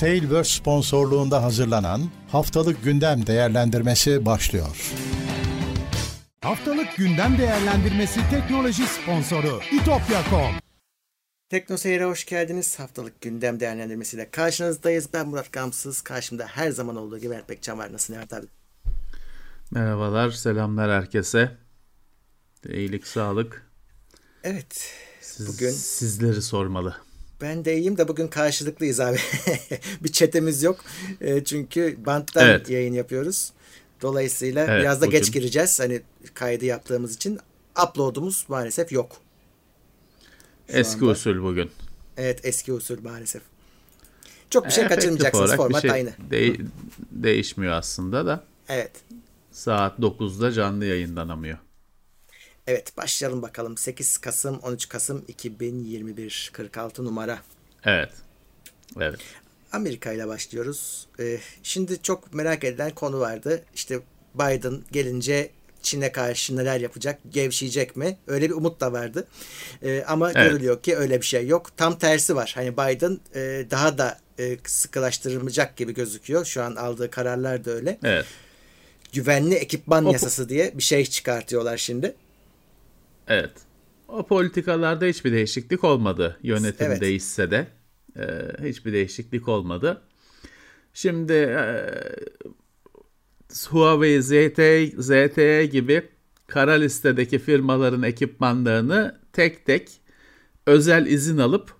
Tailverse sponsorluğunda hazırlanan Haftalık Gündem Değerlendirmesi başlıyor. Haftalık Gündem Değerlendirmesi teknoloji sponsoru itopya.com Tekno Seyir'e hoş geldiniz. Haftalık gündem değerlendirmesiyle karşınızdayız. Ben Murat Gamsız. Karşımda her zaman olduğu gibi Erpek Bekcan var. Nasılsın Levent abi? Merhabalar, selamlar herkese. İyilik, sağlık. Evet. Siz, bugün sizleri sormalı. Ben de iyiyim de bugün karşılıklıyız abi. bir çetemiz yok. E, çünkü banttan evet. yayın yapıyoruz. Dolayısıyla evet, biraz da bugün... geç gireceğiz. Hani kaydı yaptığımız için upload'umuz maalesef yok. Şu eski anda. usul bugün. Evet eski usul maalesef. Çok bir şey Efektif kaçırmayacaksınız. Format şey aynı. De- değişmiyor aslında da. Evet. Saat 9'da canlı yayınlanamıyor. Evet başlayalım bakalım. 8 Kasım 13 Kasım 2021 46 numara. Evet. Evet. Amerika ile başlıyoruz. Ee, şimdi çok merak edilen konu vardı. İşte Biden gelince Çin'e karşı neler yapacak, gevşeyecek mi? Öyle bir umut da vardı. Ee, ama evet. görülüyor ki öyle bir şey yok. Tam tersi var. Hani Biden e, daha da e, sıkılaştırılacak gibi gözüküyor. Şu an aldığı kararlar da öyle. Evet. Güvenli ekipman o, yasası diye bir şey çıkartıyorlar şimdi. Evet. O politikalarda hiçbir değişiklik olmadı. Yönetim evet. değişse de e, hiçbir değişiklik olmadı. Şimdi e, Huawei, ZTE, ZTE gibi kara listedeki firmaların ekipmanlarını tek tek özel izin alıp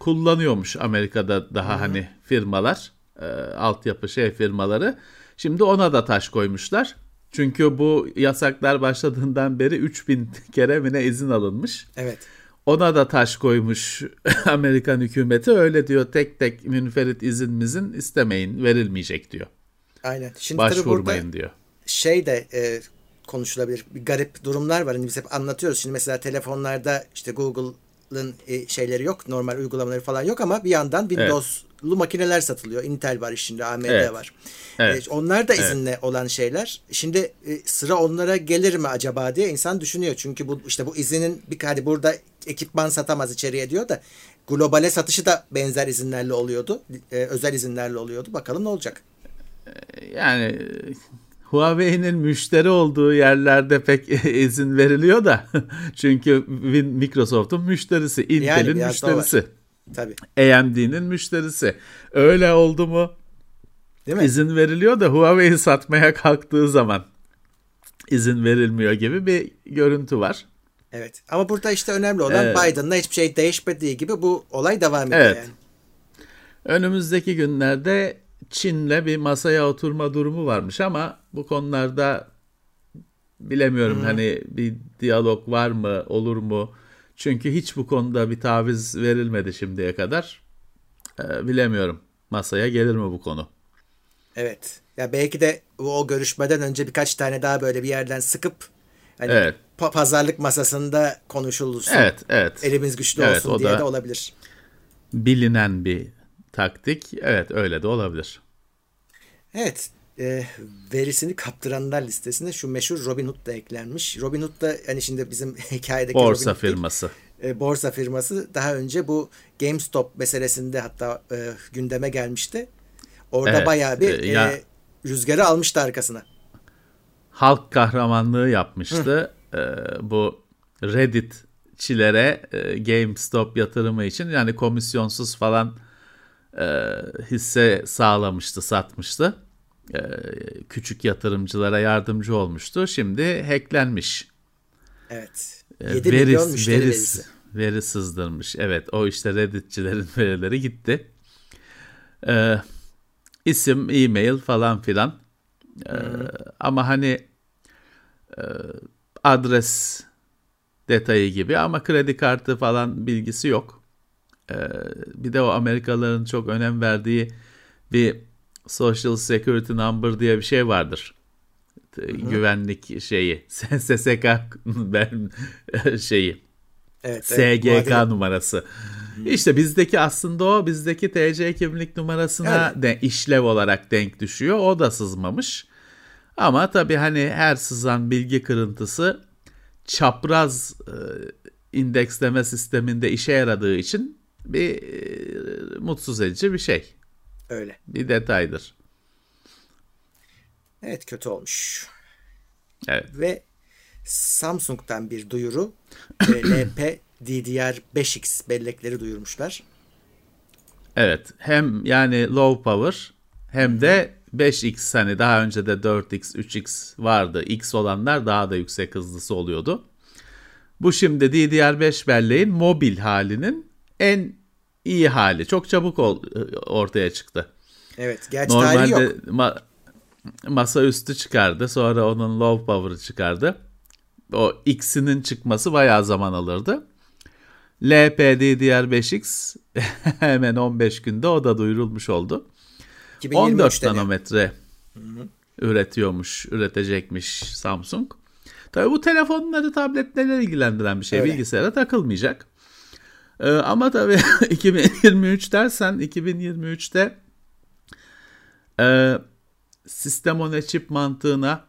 kullanıyormuş Amerika'da daha Hı-hı. hani firmalar, e, altyapı şey firmaları. Şimdi ona da taş koymuşlar. Çünkü bu yasaklar başladığından beri 3000 kere mi ne izin alınmış. Evet. Ona da taş koymuş Amerikan hükümeti. Öyle diyor tek tek münferit izinimizin istemeyin verilmeyecek diyor. Aynen. Şimdi Başvurmayın diyor. Şey de e, konuşulabilir. Bir garip durumlar var. Hani biz hep anlatıyoruz. Şimdi mesela telefonlarda işte Google'ın e, şeyleri yok. Normal uygulamaları falan yok ama bir yandan Windows'lu evet. makineler satılıyor. Intel var içinde, AMD evet. var. Evet. E, onlar da izinli evet. olan şeyler. Şimdi e, sıra onlara gelir mi acaba diye insan düşünüyor. Çünkü bu işte bu izinin bir hadi burada ekipman satamaz içeriye diyor da globale satışı da benzer izinlerle oluyordu. E, özel izinlerle oluyordu. Bakalım ne olacak yani Huawei'nin müşteri olduğu yerlerde pek izin veriliyor da çünkü Microsoft'un müşterisi, Intel'in yani müşterisi. Tabii. AMD'nin müşterisi. Öyle oldu mu? Değil mi? İzin veriliyor da Huawei satmaya kalktığı zaman izin verilmiyor gibi bir görüntü var. Evet. Ama burada işte önemli olan ee, Biden'la hiçbir şey değişmediği gibi bu olay devam ediyor evet. yani. Önümüzdeki günlerde Çin'le bir masaya oturma durumu varmış ama bu konularda bilemiyorum hmm. hani bir diyalog var mı olur mu? Çünkü hiç bu konuda bir taviz verilmedi şimdiye kadar. Ee, bilemiyorum. Masaya gelir mi bu konu? Evet. Ya belki de o görüşmeden önce birkaç tane daha böyle bir yerden sıkıp hani evet. pazarlık masasında konuşulursun. Evet, evet. Elimiz güçlü evet, olsun diye de olabilir. Bilinen bir taktik. Evet, öyle de olabilir. Evet e, verisini kaptıranlar listesine şu meşhur Robinhood da eklenmiş. Robinhood da hani şimdi bizim hikayedeki borsa Robinhood firması. Değil, e, borsa firması daha önce bu GameStop meselesinde hatta e, gündeme gelmişti. Orada evet, bayağı bir e, ya, e, rüzgarı almıştı arkasına. Halk kahramanlığı yapmıştı. e, bu Redditçilere e, GameStop yatırımı için yani komisyonsuz falan e, hisse sağlamıştı, satmıştı. E, küçük yatırımcılara yardımcı olmuştu. Şimdi hacklenmiş. Evet. 7 e, veri, milyon müşteri veri, verisi. Veri sızdırmış. Evet o işte Redditçilerin verileri gitti. E, isim, e-mail falan filan. E, ama hani e, adres detayı gibi ama kredi kartı falan bilgisi yok. Ee, bir de o Amerikalıların çok önem verdiği bir Social Security Number diye bir şey vardır. Hı-hı. Güvenlik şeyi. SSK şeyi. Evet, SGK evet, numarası. Hı. İşte bizdeki aslında o bizdeki TC kimlik numarasına evet. de işlev olarak denk düşüyor. O da sızmamış. Ama tabii hani her sızan bilgi kırıntısı çapraz e, indeksleme sisteminde işe yaradığı için bir e, mutsuz edici bir şey. Öyle. Bir detaydır. Evet kötü olmuş. Evet. Ve Samsung'dan bir duyuru. LP DDR5X bellekleri duyurmuşlar. Evet. Hem yani low power hem de 5X hani daha önce de 4X, 3X vardı. X olanlar daha da yüksek hızlısı oluyordu. Bu şimdi DDR5 belleğin mobil halinin en iyi hali. Çok çabuk ol, ortaya çıktı. Evet. Gerçi Normalde yok. ma- masaüstü çıkardı. Sonra onun low power'ı çıkardı. O X'inin çıkması bayağı zaman alırdı. LPDDR5X hemen 15 günde o da duyurulmuş oldu. 14 2023'te de. nanometre üretiyormuş, üretecekmiş Samsung. Tabii bu telefonları, tabletleri ilgilendiren bir şey. Öyle. Bilgisayara takılmayacak. Ee, ama tabii 2023 dersen 2023'te e, sistem on chip mantığına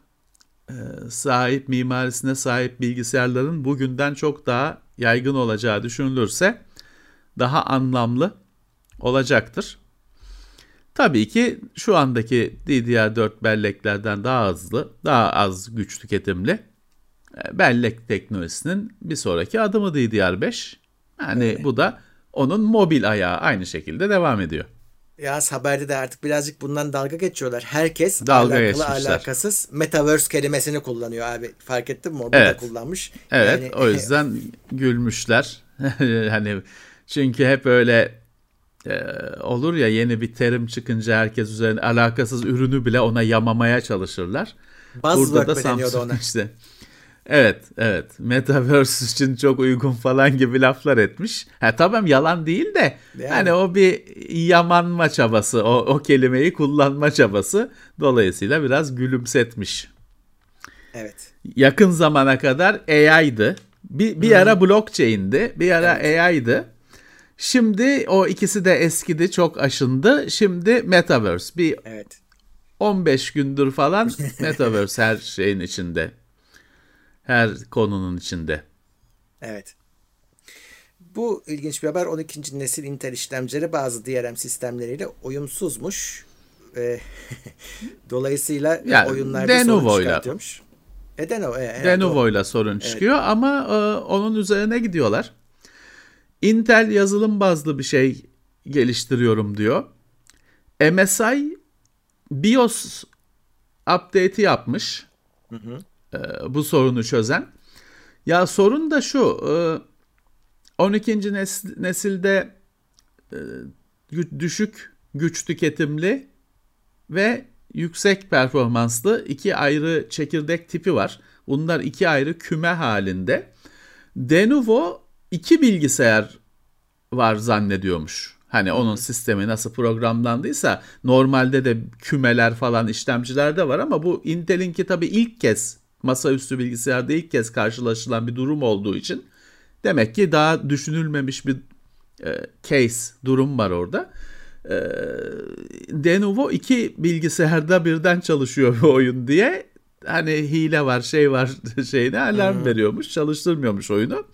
e, sahip, mimarisine sahip bilgisayarların bugünden çok daha yaygın olacağı düşünülürse daha anlamlı olacaktır. Tabii ki şu andaki DDR4 belleklerden daha hızlı, daha az güç tüketimli e, bellek teknolojisinin bir sonraki adımı DDR5. Yani bu da onun mobil ayağı aynı şekilde devam ediyor. Yaz haberde de artık birazcık bundan dalga geçiyorlar. Herkes Dalga alakalı geçmişler. alakasız metaverse kelimesini kullanıyor abi. Fark ettin mi? O da Evet. kullanmış. Evet Yani- o yüzden gülmüşler. hani çünkü hep öyle e, olur ya yeni bir terim çıkınca herkes üzerine alakasız ürünü bile ona yamamaya çalışırlar. Buzzword mı deniyordu Samsung ona? işte. Evet, evet. Metaverse için çok uygun falan gibi laflar etmiş. Ha tamam yalan değil de Yani. hani o bir yamanma çabası, o, o kelimeyi kullanma çabası dolayısıyla biraz gülümsetmiş. Evet. Yakın zamana kadar AI'dı. Bir, bir ara blockchain'di, bir ara AI'dı. Şimdi o ikisi de eskidi, çok aşındı. Şimdi Metaverse. Bir Evet. 15 gündür falan Metaverse her şeyin içinde. Her konunun içinde. Evet. Bu ilginç bir haber. 12. nesil Intel işlemcileri bazı DRM sistemleriyle uyumsuzmuş. Ee, dolayısıyla Yani oyunlarda Lenovo'yla. sorun çıkartıyormuş. E Lenovo. E, o. Lenovo'yla sorun çıkıyor ama e, onun üzerine gidiyorlar. Intel yazılım bazlı bir şey geliştiriyorum diyor. MSI BIOS update'i yapmış. E, bu sorunu çözen. Ya sorun da şu. e, 12. nes- nesilde e, düşük güç tüketimli ve yüksek performanslı iki ayrı çekirdek tipi var. Bunlar iki ayrı küme halinde. Denuvo iki bilgisayar var zannediyormuş. Hani onun sistemi nasıl programlandıysa normalde de kümeler falan işlemcilerde var ama bu Intel'inki tabii ilk kez masaüstü bilgisayarda ilk kez karşılaşılan bir durum olduğu için demek ki daha düşünülmemiş bir e, case durum var orada. E, Denuvo iki bilgisayarda birden çalışıyor bu oyun diye hani hile var şey var şeyine alarm veriyormuş çalıştırmıyormuş oyunu.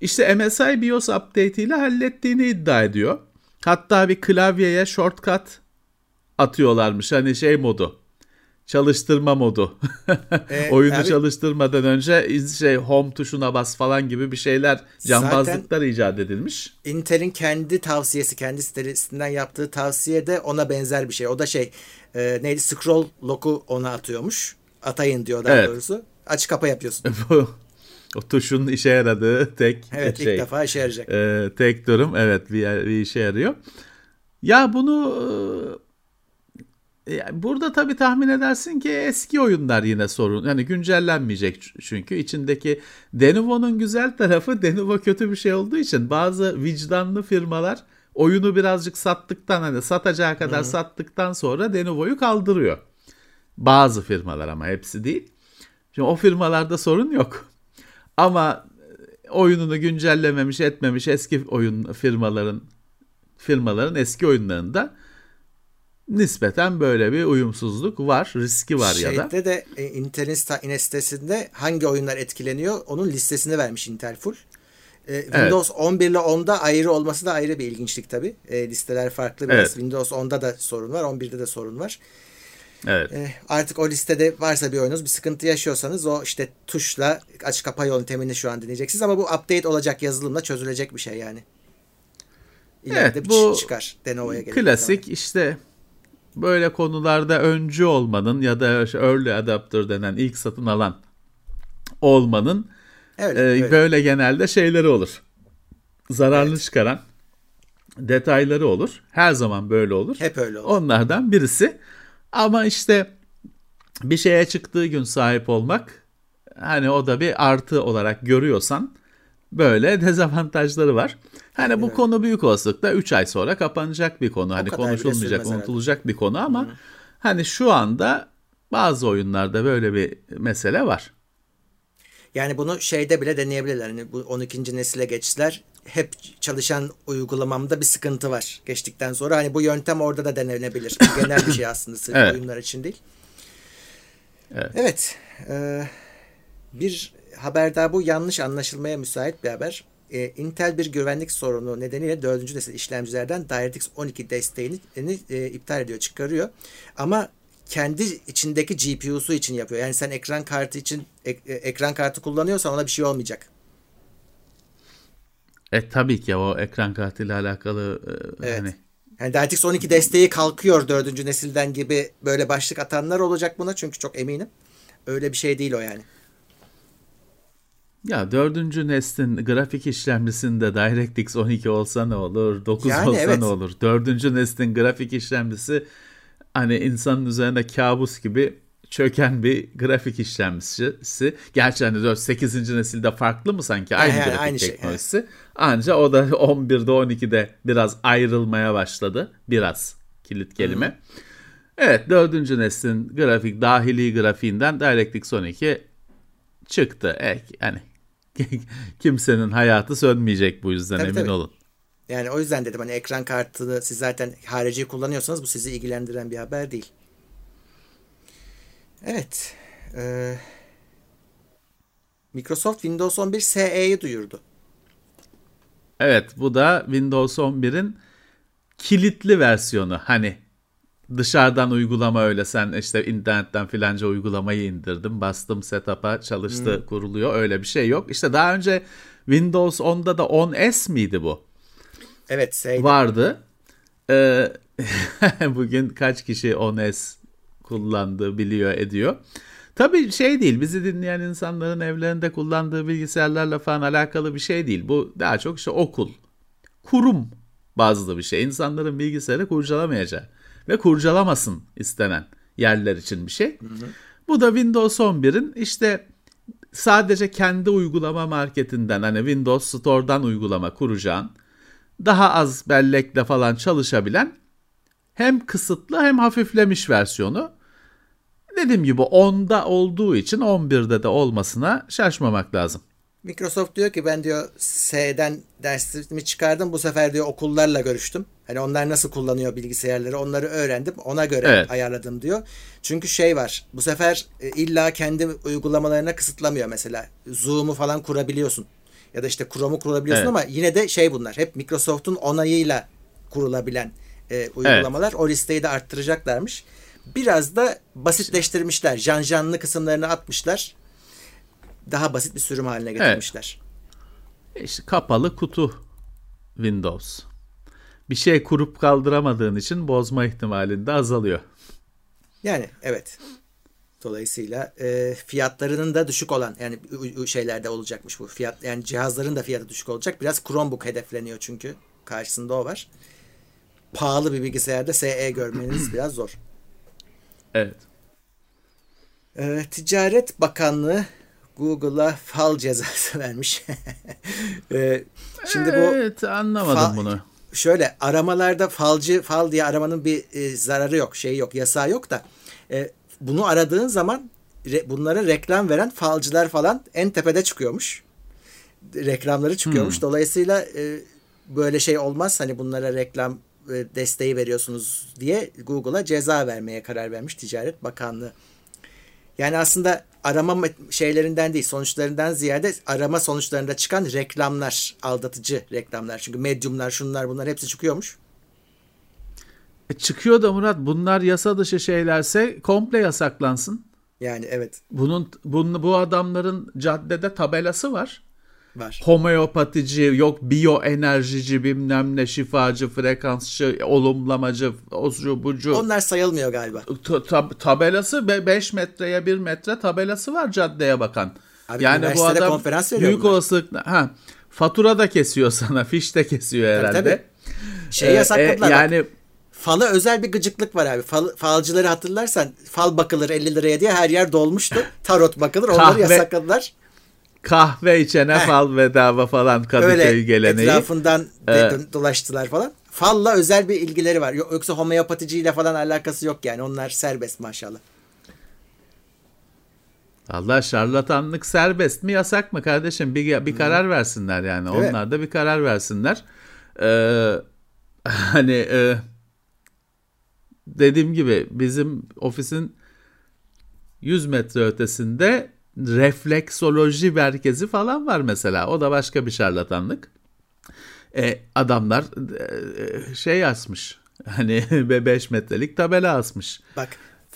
İşte MSI BIOS update ile hallettiğini iddia ediyor. Hatta bir klavyeye shortcut atıyorlarmış hani şey modu. Çalıştırma modu. E, Oyunu abi- çalıştırmadan önce şey home tuşuna bas falan gibi bir şeyler cambazlıklar icat edilmiş. Intel'in kendi tavsiyesi, kendi sitesinden yaptığı tavsiye de ona benzer bir şey. O da şey e, neydi? Scroll lock'u ona atıyormuş. Atayın diyor daha Evet. doğrusu. Aç kapa yapıyorsun. O tuşun işe yaradığı tek Evet şey. ilk defa işe yarayacak. Ee, tek durum evet bir, bir işe yarıyor. Ya bunu e, yani burada tabii tahmin edersin ki eski oyunlar yine sorun. Yani güncellenmeyecek çünkü içindeki Denuvo'nun güzel tarafı Denuvo kötü bir şey olduğu için bazı vicdanlı firmalar oyunu birazcık sattıktan hani satacağı kadar sattıktan sonra Denuvo'yu kaldırıyor. Bazı firmalar ama hepsi değil. Şimdi o firmalarda sorun yok. Ama e, oyununu güncellememiş etmemiş eski oyun firmaların firmaların eski oyunlarında nispeten böyle bir uyumsuzluk var, riski var ya da. Şeyde de e, Intel'in sta- sitesinde hangi oyunlar etkileniyor onun listesini vermiş Intel full. E, Windows evet. 11 ile 10'da ayrı olması da ayrı bir ilginçlik tabii. E, listeler farklı biraz. Evet. Windows 10'da da sorun var, 11'de de sorun var. Evet. E, artık o listede varsa bir oyunuz bir sıkıntı yaşıyorsanız o işte tuşla aç kapa yöntemini şu an deneyeceksiniz ama bu update olacak yazılımla çözülecek bir şey yani. İleride evet, bu çıkar Lenovo'ya Klasik zaman. işte böyle konularda öncü olmanın ya da early adapter denen ilk satın alan olmanın evet, e, böyle genelde şeyleri olur. Zararlı evet. çıkaran detayları olur. Her zaman böyle olur. Hep öyle olur. Onlardan birisi. Ama işte bir şeye çıktığı gün sahip olmak hani o da bir artı olarak görüyorsan böyle dezavantajları var. Hani bu evet. konu büyük olasılıkla 3 ay sonra kapanacak bir konu. Hani konuşulmayacak, unutulacak herhalde. bir konu ama Hı. hani şu anda bazı oyunlarda böyle bir mesele var. Yani bunu şeyde bile deneyebilirler. Hani bu 12. nesile geçtiler. Hep çalışan uygulamamda bir sıkıntı var geçtikten sonra. Hani bu yöntem orada da denenebilir. Genel bir şey aslında sırf evet. oyunlar için değil. Evet. Evet. E, bir haber daha bu yanlış anlaşılmaya müsait bir haber. E, Intel bir güvenlik sorunu nedeniyle 4. nesil işlemcilerden DirectX 12 desteğini e, iptal ediyor, çıkarıyor. Ama kendi içindeki GPU'su için yapıyor. Yani sen ekran kartı için ek, e, ekran kartı kullanıyorsan ona bir şey olmayacak. E tabii ki o ekran kartıyla alakalı e, evet. hani yani DirectX 12 desteği kalkıyor dördüncü nesilden gibi böyle başlık atanlar olacak buna çünkü çok eminim. Öyle bir şey değil o yani. Ya dördüncü neslin grafik işlemcisinde DirectX 12 olsa ne olur, 9 yani olsa evet. ne olur? Dördüncü neslin grafik işlemcisi hani insanın üzerine kabus gibi çöken bir grafik işlemcisi. Gerçi hani 4 8. nesilde farklı mı sanki aynı yani, grafik aynı şey, teknolojisi. Şey, evet. Anca o da 11'de 12'de biraz ayrılmaya başladı. Biraz kilit kelime. Hı. Evet dördüncü neslin grafik dahili grafiğinden DirectX 12 çıktı. E, yani kimsenin hayatı sönmeyecek bu yüzden tabii, emin tabii. olun. Yani o yüzden dedim hani ekran kartını siz zaten harici kullanıyorsanız bu sizi ilgilendiren bir haber değil. Evet. Ee, Microsoft Windows 11 SE'yi duyurdu. Evet bu da Windows 11'in kilitli versiyonu. Hani dışarıdan uygulama öyle sen işte internetten filanca uygulamayı indirdim bastım setup'a çalıştı hmm. kuruluyor öyle bir şey yok. İşte daha önce Windows 10'da da 10S miydi bu? Evet. Şeydi. Vardı. Ee, bugün kaç kişi 10S kullandığı biliyor ediyor. Tabii şey değil bizi dinleyen insanların evlerinde kullandığı bilgisayarlarla falan alakalı bir şey değil. Bu daha çok işte okul, kurum bazlı bir şey. İnsanların bilgisayarı kurcalamayacağı ve kurcalamasın istenen yerler için bir şey. Hı hı. Bu da Windows 11'in işte sadece kendi uygulama marketinden hani Windows Store'dan uygulama kuracağın daha az bellekle falan çalışabilen hem kısıtlı hem hafiflemiş versiyonu. Dediğim gibi 10'da olduğu için 11'de de olmasına şaşmamak lazım. Microsoft diyor ki ben diyor S'den dersimi çıkardım. Bu sefer diyor okullarla görüştüm. Hani onlar nasıl kullanıyor bilgisayarları onları öğrendim. Ona göre evet. ayarladım diyor. Çünkü şey var. Bu sefer e, illa kendi uygulamalarına kısıtlamıyor mesela. Zoom'u falan kurabiliyorsun. Ya da işte Chrome'u kurabiliyorsun evet. ama yine de şey bunlar. Hep Microsoft'un onayıyla kurulabilen e, uygulamalar. Evet. O listeyi de arttıracaklarmış. Biraz da basitleştirmişler. Janjanlı kısımlarını atmışlar daha basit bir sürüm haline getirmişler. Evet. İşte kapalı kutu Windows. Bir şey kurup kaldıramadığın için bozma ihtimalin de azalıyor. Yani evet. Dolayısıyla e, fiyatlarının da düşük olan yani şeylerde olacakmış bu fiyat yani cihazların da fiyatı düşük olacak. Biraz Chromebook hedefleniyor çünkü karşısında o var. Pahalı bir bilgisayarda SE görmeniz biraz zor. Evet. E, Ticaret Bakanlığı Google'a fal cezası vermiş. ee, şimdi bu Evet, anlamadım fal, bunu. Şöyle aramalarda falcı fal diye aramanın bir e, zararı yok, şeyi yok, yasağı yok da e, bunu aradığın zaman re, bunlara reklam veren falcılar falan en tepede çıkıyormuş. Reklamları çıkıyormuş. Hmm. Dolayısıyla e, böyle şey olmaz. Hani bunlara reklam e, desteği veriyorsunuz diye Google'a ceza vermeye karar vermiş Ticaret Bakanlığı. Yani aslında arama şeylerinden değil sonuçlarından ziyade arama sonuçlarında çıkan reklamlar aldatıcı reklamlar. Çünkü medyumlar şunlar bunlar hepsi çıkıyormuş. E çıkıyor da Murat bunlar yasa dışı şeylerse komple yasaklansın. Yani evet Bunun, bunun bu adamların caddede tabelası var. Var. Homeopatici, yok biyoenerjici, bilmem ne şifacı, frekansçı, olumlamacı, ozu bucu. Onlar sayılmıyor galiba. Ta- tab- tabelası 5 metreye 1 metre tabelası var caddeye bakan. Abi yani bu adam konferans büyük bunlar. olasılıkla ha fatura da kesiyor sana, fiş de kesiyor herhalde. tabii. Şey Ee, yasakladılar. e, bak. yani Fala özel bir gıcıklık var abi. Fal, falcıları hatırlarsan fal bakılır 50 liraya diye her yer dolmuştu. Tarot bakılır onları Kahve- yasakladılar. Kahve içene Heh. fal bedava falan Kadıköy Öyle geleneği. etrafından Ee, dolaştılar falan. Falla özel bir ilgileri var. Yo- Yoksa homeopaticiyle falan alakası yok yani. Onlar serbest maşallah. Allah şarlatanlık serbest mi yasak mı kardeşim? Bir, bir karar versinler yani. Evet. Onlar da bir karar versinler. Ee, hani e, dediğim gibi bizim ofisin 100 metre ötesinde refleksoloji merkezi falan var mesela. O da başka bir şarlatanlık. E, adamlar e, şey asmış. Hani 5 metrelik tabela asmış. Bak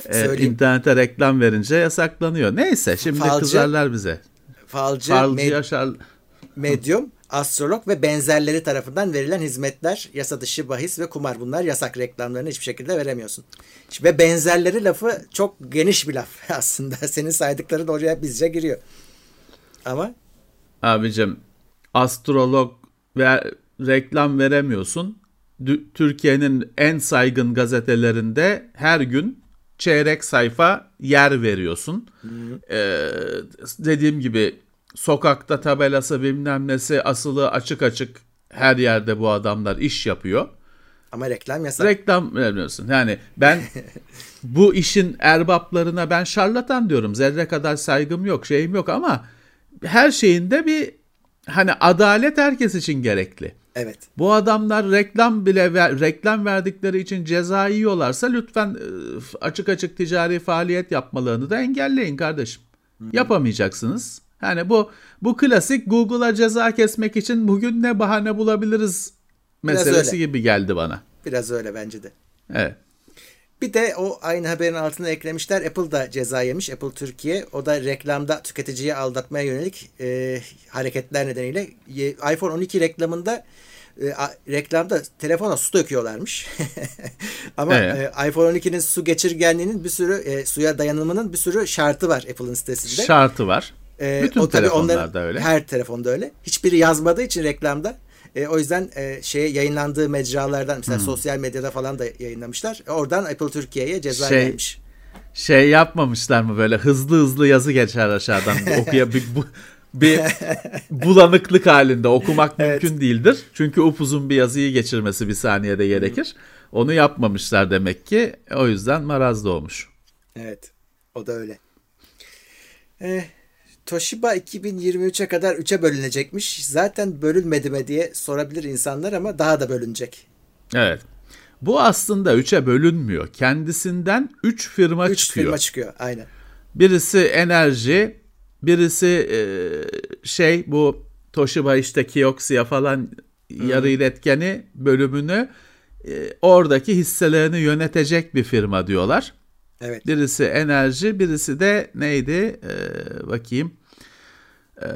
E, internete reklam verince yasaklanıyor. Neyse şimdi Falcı- kızarlar bize. Falcı, Falcıya med- şar... medyum, astrolog ve benzerleri tarafından verilen hizmetler yasa dışı bahis ve kumar. Bunlar yasak reklamlarını hiçbir şekilde veremiyorsun. Şimdi Ve benzerleri lafı çok geniş bir laf aslında. Senin saydıkların oraya bizce giriyor. Ama Abicim astrolog ve reklam veremiyorsun. Türkiye'nin en saygın gazetelerinde her gün çeyrek sayfa yer veriyorsun. Ee, dediğim gibi sokakta tabelası bilmem nesi asılı açık açık her yerde bu adamlar iş yapıyor. ama reklam yasak. Reklam vermiyorsun. Yani ben bu işin erbaplarına ben şarlatan diyorum. Zerre kadar saygım yok, şeyim yok ama her şeyinde bir hani adalet herkes için gerekli. evet. Bu adamlar reklam bile ver, reklam verdikleri için ceza yiyorlarsa lütfen e, açık açık ticari faaliyet yapmalarını da engelleyin kardeşim. Yapamayacaksınız. Yani bu bu klasik Google'a ceza kesmek için bugün ne bahane bulabiliriz meselesi gibi geldi bana. Biraz öyle bence de. Evet. Bir de o aynı haberin altına eklemişler. Apple da ceza yemiş. Apple Türkiye. O da reklamda tüketiciyi aldatmaya yönelik e, hareketler nedeniyle iPhone 12 reklamında e, a- reklamda telefona su döküyorlarmış. Ama Evet. e, iPhone 12'nin su geçirgenliğinin bir sürü e, suya dayanımının bir sürü şartı var Apple'ın sitesinde. Şartı var. Ee, Bütün o tabii onların- öyle. Her telefonda öyle. Hiçbiri yazmadığı için reklamda. E, o yüzden e, şeye yayınlandığı mecralardan Hmm. mesela sosyal medyada falan da yayınlamışlar. Oradan Apple Türkiye'ye ceza Şey- gelmiş. Şey yapmamışlar mı böyle hızlı hızlı yazı geçer aşağıdan okuya bir, bu, bir bulanıklık halinde okumak mümkün değildir. Çünkü upuzun bir yazıyı geçirmesi bir saniyede gerekir. Onu yapmamışlar demek ki. O yüzden maraz doğmuş. Evet. O da öyle. E, Toshiba 2023'e kadar 3'e bölünecekmiş. Zaten bölünmedi mi diye sorabilir insanlar ama daha da bölünecek. Evet. Bu aslında üçe bölünmüyor. Kendisinden üç firma 3 çıkıyor. firma çıkıyor. Aynen. Birisi enerji, birisi e, şey bu Toshiba işte Kioxia falan yarı iletkeni bölümünü e, oradaki hisselerini yönetecek bir firma diyorlar. Evet. Birisi enerji, birisi de neydi? E, bakayım. E,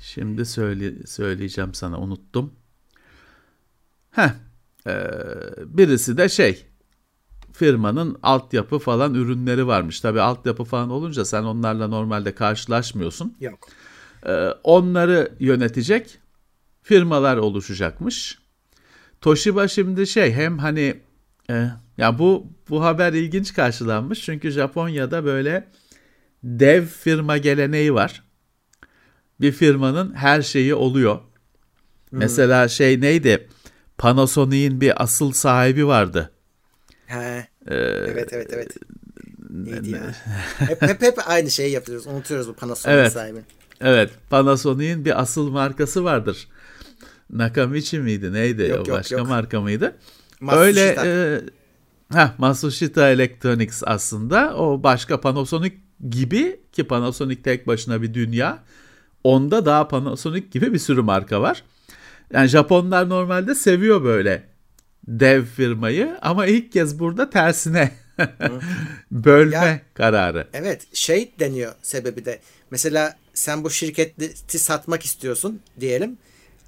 şimdi söyle, söyleyeceğim sana unuttum. Heh, e, birisi de şey firmanın altyapı falan ürünleri varmış. Tabii altyapı falan olunca sen onlarla normalde karşılaşmıyorsun. Yok. Ee, onları yönetecek firmalar oluşacakmış. Toshiba şimdi şey hem hani e, ya bu bu haber ilginç karşılanmış çünkü Japonya'da böyle dev firma geleneği var. Bir firmanın her şeyi oluyor. Mesela şey neydi? Panasonic'in bir asıl sahibi vardı. He. Ee, Evet evet evet. Neydi ya? hep, hep hep aynı şeyi yapıyoruz. Unutuyoruz bu Panasonic Evet. sahibini. Evet, Panasonic'in bir asıl markası vardır. Nakamichi miydi neydi? Yok, o yok, başka yok. marka mıydı? Matsushita. Öyle e, heh, Matsushita Electronics aslında o başka Panasonic gibi ki Panasonic tek başına bir dünya. Onda daha Panasonic gibi bir sürü marka var. Yani Japonlar normalde seviyor böyle dev firmayı ama ilk kez burada tersine bölme ya, kararı. Evet şey deniyor sebebi de. Mesela sen bu şirketi satmak istiyorsun diyelim.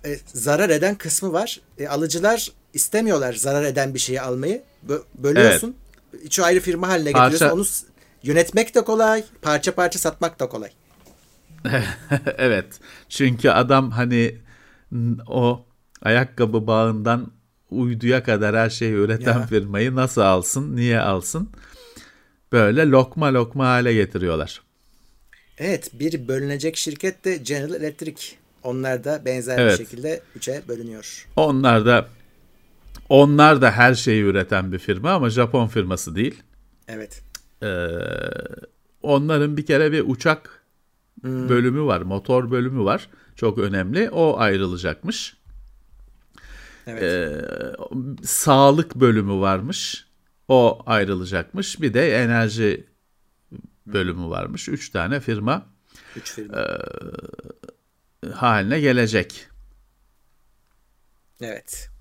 E, zarar eden kısmı var. E, alıcılar istemiyorlar zarar eden bir şeyi almayı. Bö- bölüyorsun. Evet. Üçü ayrı firma haline Parça... getiriyorsun. Onu yönetmek de kolay. Parça parça satmak da kolay. evet. Çünkü adam hani o ayakkabı bağından uyduya kadar her şeyi üreten ya. firmayı nasıl alsın, niye alsın? Böyle lokma lokma hale getiriyorlar. Evet, bir bölünecek şirket de General Electric. Onlar da benzer evet. bir şekilde üçe bölünüyor. Onlar da onlar da her şeyi üreten bir firma ama Japon firması değil. Evet. Ee, onların bir kere bir uçak hmm. bölümü var, motor bölümü var. Çok önemli. O ayrılacakmış. Evet. Ee, sağlık bölümü varmış. O ayrılacakmış. Bir de enerji bölümü varmış. Üç tane firma, Üç firma. E, haline gelecek. Evet.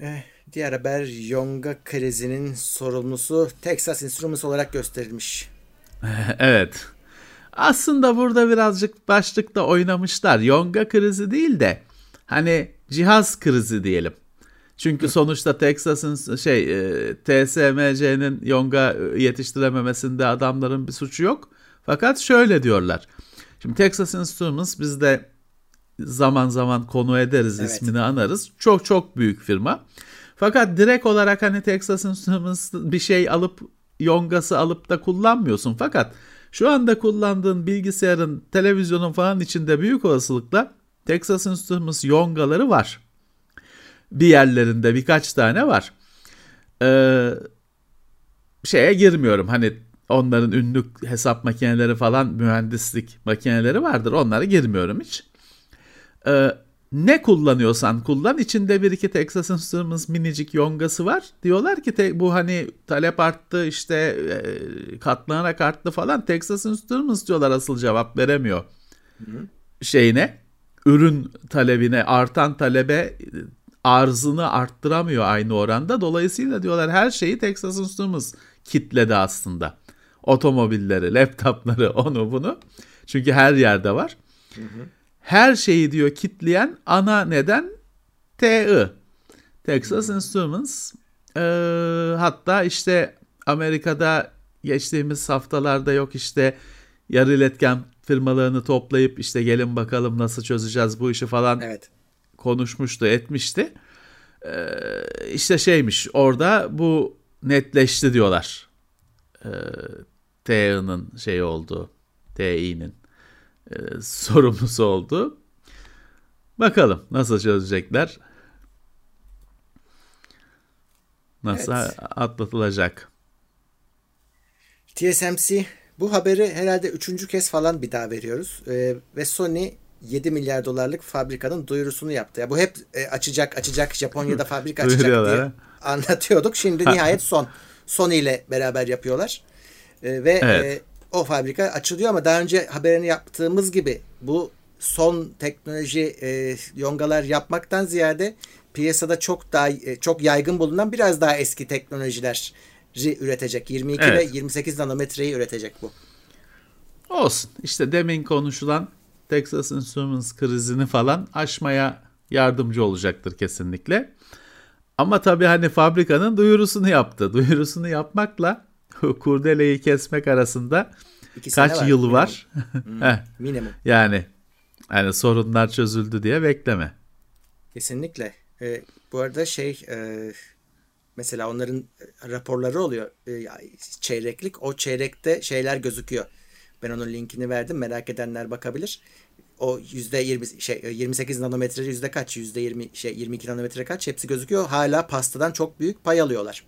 Eh, diğer haber Yonga krizinin sorumlusu Texas Instruments olarak gösterilmiş. evet. Aslında burada birazcık başlıkta oynamışlar. Yonga krizi değil de hani cihaz krizi diyelim. Çünkü sonuçta Texas'ın şey e, TSMC'nin Yonga yetiştirememesinde adamların bir suçu yok. Fakat şöyle diyorlar. Şimdi Texas Instruments biz de zaman zaman konu ederiz, evet. ismini anarız. Çok çok büyük firma. Fakat direkt olarak hani Texas Instruments bir şey alıp Yonga'sı alıp da kullanmıyorsun. Fakat şu anda kullandığın bilgisayarın, televizyonun falan içinde büyük olasılıkla Texas Instruments yongaları var. Bir yerlerinde birkaç tane var. Ee, şeye girmiyorum hani onların ünlü hesap makineleri falan mühendislik makineleri vardır. Onlara girmiyorum hiç. Ee, ne kullanıyorsan kullan. içinde bir iki Texas Instruments minicik yongası var. Diyorlar ki te, bu hani talep arttı işte e, katlanarak arttı falan. Texas Instruments diyorlar asıl cevap veremiyor. Hı. Şeyine ürün talebine artan talebe arzını arttıramıyor aynı oranda. Dolayısıyla diyorlar her şeyi Texas Instruments kitledi aslında. Otomobilleri, laptopları, onu bunu. Çünkü her yerde var. Hı hı her şeyi diyor kitleyen ana neden TI. Texas Instruments. Ee, hatta işte Amerika'da geçtiğimiz haftalarda yok işte yarı iletken firmalarını toplayıp işte gelin bakalım nasıl çözeceğiz bu işi falan evet. konuşmuştu etmişti. Ee, işte şeymiş orada bu netleşti diyorlar. Ee, TI'nin şey olduğu TI'nin e, sorumlusu oldu. Bakalım nasıl çözecekler. Nasıl evet. atlatılacak? TSMC bu haberi herhalde üçüncü kez falan bir daha veriyoruz. Ee, ve Sony 7 milyar dolarlık fabrikanın duyurusunu yaptı. Ya bu hep e, açacak açacak Japonya'da fabrika açacak diye anlatıyorduk. Şimdi nihayet son Sony ile beraber yapıyorlar. E, ve evet. e, o fabrika açılıyor ama daha önce haberini yaptığımız gibi bu son teknoloji e, yongalar yapmaktan ziyade piyasada çok daha e, çok yaygın bulunan biraz daha eski teknolojiler üretecek. 22 evet. ve 28 nanometreyi üretecek bu. Olsun. İşte demin konuşulan Texas Instruments krizini falan aşmaya yardımcı olacaktır kesinlikle. Ama tabii hani fabrikanın duyurusunu yaptı. Duyurusunu yapmakla kurdeleyi kesmek arasında İki kaç var, yıl minimum. var? Hmm, minimum. yani yani sorunlar çözüldü diye bekleme. Kesinlikle. Ee, bu arada şey e, mesela onların raporları oluyor e, çeyreklik. O çeyrekte şeyler gözüküyor. Ben onun linkini verdim. Merak edenler bakabilir. O yüzde yirmi şey 28 nanometre yüzde kaç? Yüzde yirmi şey 22 nanometre kaç? Hepsi gözüküyor. Hala pastadan çok büyük pay alıyorlar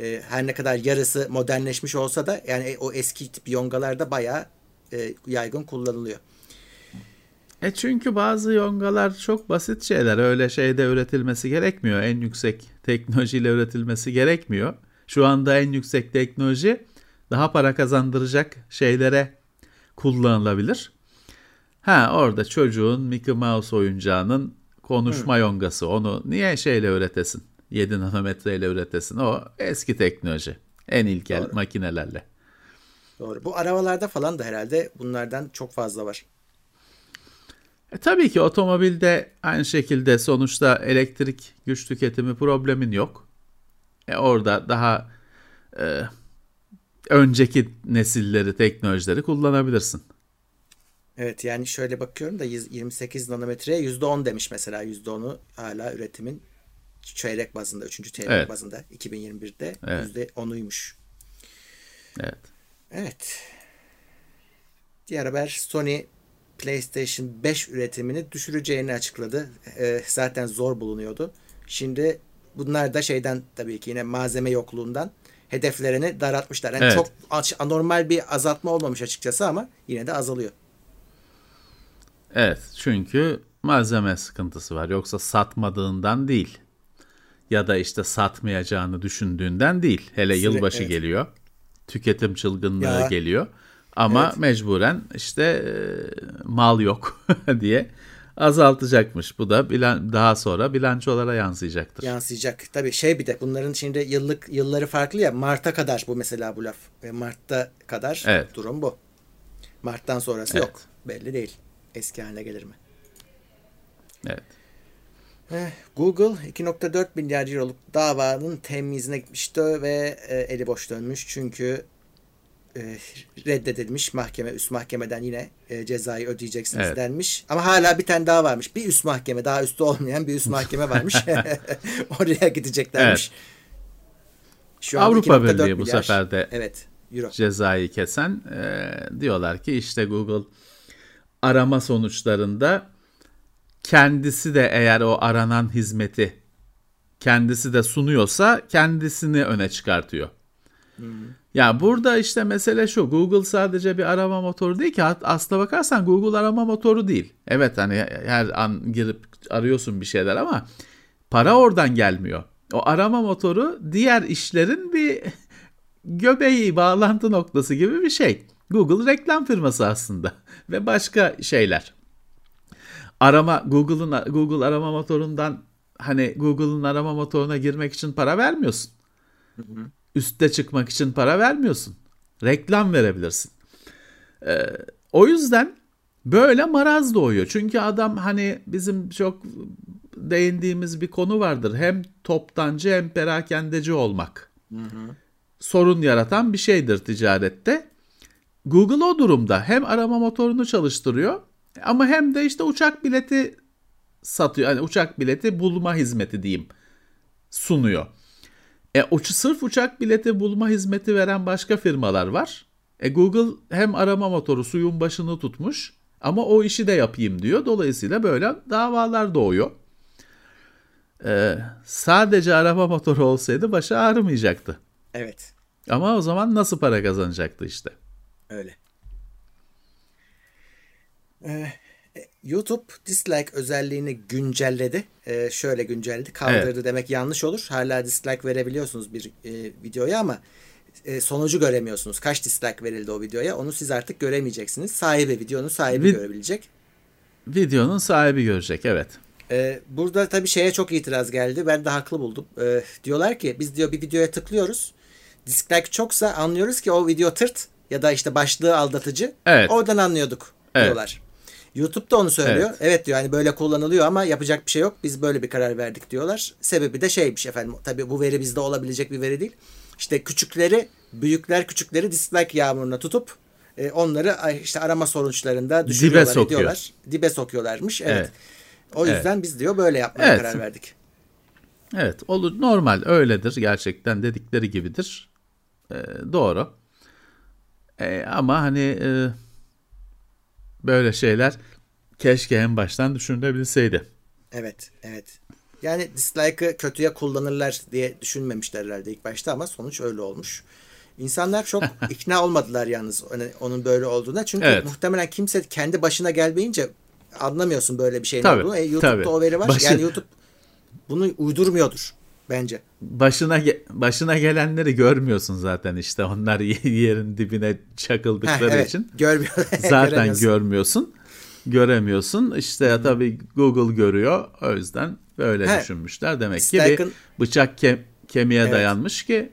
e, her ne kadar yarısı modernleşmiş olsa da yani o eski tip yongalarda bayağı e, yaygın kullanılıyor. E çünkü bazı yongalar çok basit şeyler. Öyle şeyde üretilmesi gerekmiyor. En yüksek teknolojiyle üretilmesi gerekmiyor. Şu anda en yüksek teknoloji daha para kazandıracak şeylere kullanılabilir. Ha orada çocuğun Mickey Mouse oyuncağının konuşma Hı. yongası onu niye şeyle üretesin? 7 nanometreyle üretesin. O eski teknoloji. En ilkel Doğru. makinelerle. Doğru. Bu arabalarda falan da herhalde bunlardan çok fazla var. E, tabii ki otomobilde aynı şekilde sonuçta elektrik güç tüketimi problemin yok. E, orada daha e, önceki nesilleri, teknolojileri kullanabilirsin. Evet yani şöyle bakıyorum da 28 nanometreye %10 demiş mesela %10'u hala üretimin çeyrek bazında, 3. çeyrek evet. bazında 2021'de evet. %10'uymuş. Evet. Evet. Diğer haber Sony PlayStation 5 üretimini düşüreceğini açıkladı. Ee, zaten zor bulunuyordu. Şimdi bunlar da şeyden tabii ki yine malzeme yokluğundan hedeflerini daraltmışlar. Yani evet. çok anormal bir azaltma olmamış açıkçası ama yine de azalıyor. Evet çünkü malzeme sıkıntısı var. Yoksa satmadığından değil. Ya da işte satmayacağını düşündüğünden değil. Hele yılbaşı evet. geliyor. Tüketim çılgınlığı ya. geliyor. Ama evet. mecburen işte e, mal yok diye azaltacakmış. Bu da bilan daha sonra bilançolara yansıyacaktır. Yansıyacak. Tabii şey bir de bunların şimdi yıllık yılları farklı ya. Mart'a kadar bu mesela bu laf. Mart'ta kadar evet. durum bu. Mart'tan sonrası evet. yok. Belli değil. Eski haline gelir mi? Evet. Eh, Google 2.4 milyar euroluk davanın temizine gitmişti ve e, eli boş dönmüş. Çünkü e, reddedilmiş mahkeme üst mahkemeden yine cezayı ödeyeceksiniz evet. denmiş. Ama hala bir tane daha varmış. Bir üst mahkeme daha üstü olmayan bir üst mahkeme varmış. Oraya gideceklermiş. Evet. Şu Avrupa Birliği bu sefer de evet, Euro. cezayı kesen e, diyorlar ki işte Google arama sonuçlarında kendisi de eğer o aranan hizmeti kendisi de sunuyorsa kendisini öne çıkartıyor. Hı. Ya burada işte mesele şu. Google sadece bir arama motoru değil ki. Aslına bakarsan Google arama motoru değil. Evet hani her an girip arıyorsun bir şeyler ama para oradan gelmiyor. O arama motoru diğer işlerin bir göbeği, bağlantı noktası gibi bir şey. Google reklam firması aslında ve başka şeyler. Arama Google'ın Google arama motorundan hani Google'ın arama motoruna girmek için para vermiyorsun. Hı hı üste çıkmak için para vermiyorsun. Reklam verebilirsin. Ee, o yüzden böyle maraz doğuyor. Çünkü adam hani bizim çok değindiğimiz bir konu vardır. Hem toptancı hem perakendeci olmak. Hı hı. Sorun yaratan bir şeydir ticarette. Google o durumda hem arama motorunu çalıştırıyor ama hem de işte uçak bileti satıyor. Yani uçak bileti bulma hizmeti diyeyim sunuyor. E, uç, sırf uçak bileti bulma hizmeti veren başka firmalar var. E, Google hem arama motoru suyun başını tutmuş ama o işi de yapayım diyor. Dolayısıyla böyle davalar doğuyor. E, sadece arama motoru olsaydı başı ağrımayacaktı. Evet. Ama o zaman nasıl para kazanacaktı işte. Öyle. Ee, YouTube dislike özelliğini güncelledi. Ee, şöyle güncelledi. Kaldırdı evet. demek yanlış olur. Hala dislike verebiliyorsunuz bir e, videoya ama e, sonucu göremiyorsunuz. Kaç dislike verildi o videoya onu siz artık göremeyeceksiniz. Sahibi, videonun sahibi Vi- görebilecek. Videonun sahibi görecek evet. Ee, burada tabii şeye çok itiraz geldi. Ben de haklı buldum. Ee, diyorlar ki biz diyor bir videoya tıklıyoruz. Dislike çoksa anlıyoruz ki o video tırt ya da işte başlığı aldatıcı. Evet. Oradan anlıyorduk evet. diyorlar. YouTube da onu söylüyor. Evet. evet diyor hani böyle kullanılıyor ama yapacak bir şey yok. Biz böyle bir karar verdik diyorlar. Sebebi de şeymiş efendim. Tabii bu veri bizde olabilecek bir veri değil. İşte küçükleri, büyükler küçükleri dislike yağmuruna tutup e, onları işte arama sonuçlarında düşürüyorlar, Dibe sokuyor. ediyorlar. Dibe sokuyorlarmış. Evet. evet. O yüzden evet. biz diyor böyle yapmaya evet. karar verdik. Evet, olur normal öyledir gerçekten dedikleri gibidir. Ee, doğru. Ee, ama hani e, böyle şeyler keşke en baştan düşünülebilseydi. Evet, evet. Yani dislike'ı kötüye kullanırlar diye düşünmemişler herhalde ilk başta ama sonuç öyle olmuş. İnsanlar çok ikna olmadılar yalnız onun böyle olduğuna. Çünkü evet. muhtemelen kimse kendi başına gelmeyince anlamıyorsun böyle bir şeyin tabii, olduğunu. E, YouTube'da tabii. o veri var. Başı... Yani YouTube bunu uydurmuyordur. Bence. Başına ge- başına gelenleri görmüyorsun zaten işte onlar yerin dibine çakıldıkları Heh, evet, için. Görmüyor. zaten görmüyorsun. Göremiyorsun. İşte tabii Google görüyor. O yüzden böyle He. düşünmüşler. Demek ki Stike'ın- bir bıçak ke- kemiğe Evet. dayanmış ki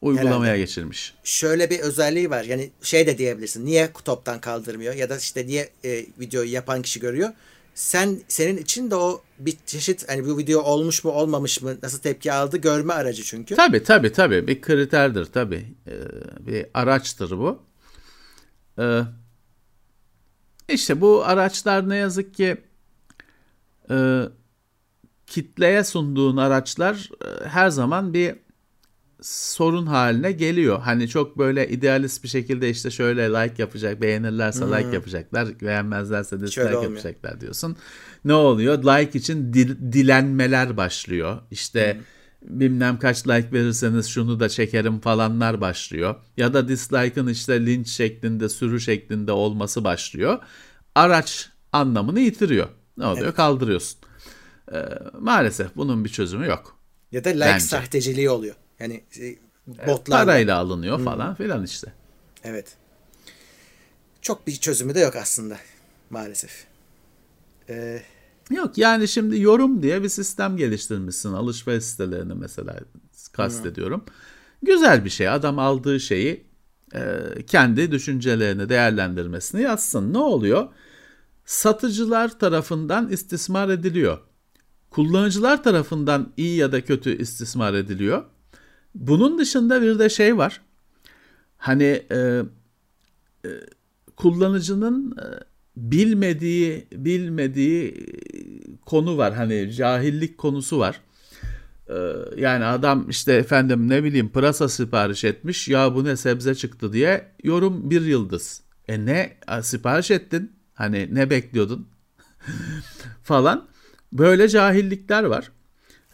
uygulamaya Herhalde. geçirmiş. şöyle bir özelliği var. Yani şey de diyebilirsin. Niye toptan kaldırmıyor ya da işte niye e, videoyu yapan kişi görüyor? Sen senin için de o bir çeşit hani bu video olmuş mu olmamış mı nasıl tepki aldı görme aracı çünkü. Tabii tabii tabii bir kriterdir tabii. Ee, bir araçtır bu. Ee, işte bu araçlar ne yazık ki e, kitleye sunduğun araçlar e, her zaman bir sorun haline geliyor. Hani çok böyle idealist bir şekilde işte şöyle like yapacak, beğenirlerse like yapacaklar, beğenmezlerse dislike yapacaklar diyorsun. Ne oluyor? Like için dil- dilenmeler başlıyor. İşte bilmem kaç like verirseniz şunu da çekerim falanlar başlıyor. Ya da dislike'ın işte linç şeklinde, sürü şeklinde olması başlıyor. Araç anlamını yitiriyor. Ne oluyor? Kaldırıyorsun. Ee, maalesef bunun bir çözümü yok. Ya da like Bence. sahteciliği oluyor. Yani e, botlarla. Parayla alınıyor falan filan işte. Evet. Çok bir çözümü de yok aslında maalesef. Ee, Yok yani şimdi yorum diye bir sistem geliştirmişsin alışveriş sitelerini mesela kastediyorum. Güzel bir şey adam aldığı şeyi e, kendi düşüncelerini değerlendirmesini yazsın. Ne oluyor? Satıcılar tarafından istismar ediliyor. Kullanıcılar tarafından iyi ya da kötü istismar ediliyor. Bunun dışında bir de şey var. Hani e, e, kullanıcının e, bilmediği bilmediği e, konu var. Hani cahillik konusu var. Ee, Yani adam işte efendim ne bileyim pırasa sipariş etmiş ya bu ne sebze çıktı diye yorum bir yıldız. E ne sipariş ettin hani ne bekliyordun falan böyle cahillikler var.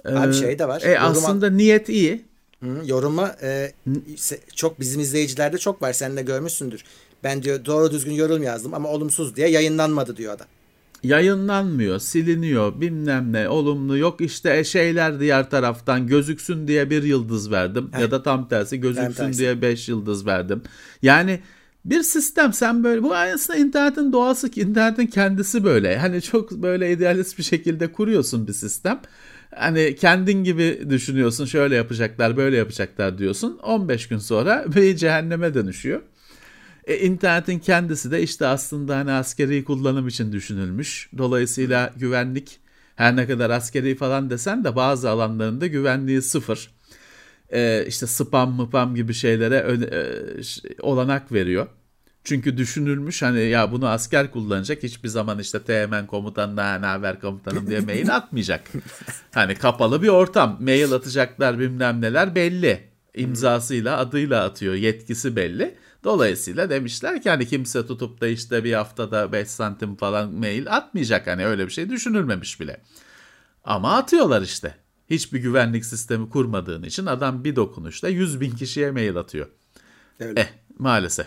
Abi Ee, şey de var. E aslında niyet iyi. Hı, yoruma e, çok bizim izleyicilerde çok var. Sen de görmüşsündür. Ben diyor doğru düzgün yorum yazdım ama olumsuz diye yayınlanmadı diyor adam. yayınlanmıyor, siliniyor, bilmem ne, olumlu yok işte e, şeyler diğer taraftan gözüksün diye bir yıldız verdim ya da tam tersi gözüksün tersi. diye beş yıldız verdim. Yani bir sistem sen böyle bu aslında internetin doğası ki internetin kendisi böyle. Hani çok böyle idealist bir şekilde kuruyorsun bir sistem. Hani kendin gibi düşünüyorsun şöyle yapacaklar böyle yapacaklar diyorsun. 15 gün sonra bir cehenneme dönüşüyor. E, internetin kendisi de işte aslında hani askeri kullanım için düşünülmüş. Dolayısıyla güvenlik her ne kadar askeri falan desen de bazı alanlarında güvenliği sıfır. E, işte spam mıpam gibi şeylere ö- e, olanak veriyor. Çünkü düşünülmüş hani ya bunu asker kullanacak hiçbir zaman işte teğmen komutanına ne haber komutanım diye mail atmayacak. Hani kapalı bir ortam. Mail atacaklar bilmem neler belli. İmzasıyla adıyla atıyor yetkisi belli. Dolayısıyla demişler ki hani kimse tutup da işte bir haftada 5 santim falan mail atmayacak. Hani öyle bir şey düşünülmemiş bile. Ama atıyorlar işte. Hiçbir güvenlik sistemi kurmadığın için adam bir dokunuşta 100 bin kişiye mail atıyor. Öyle. Eh maalesef.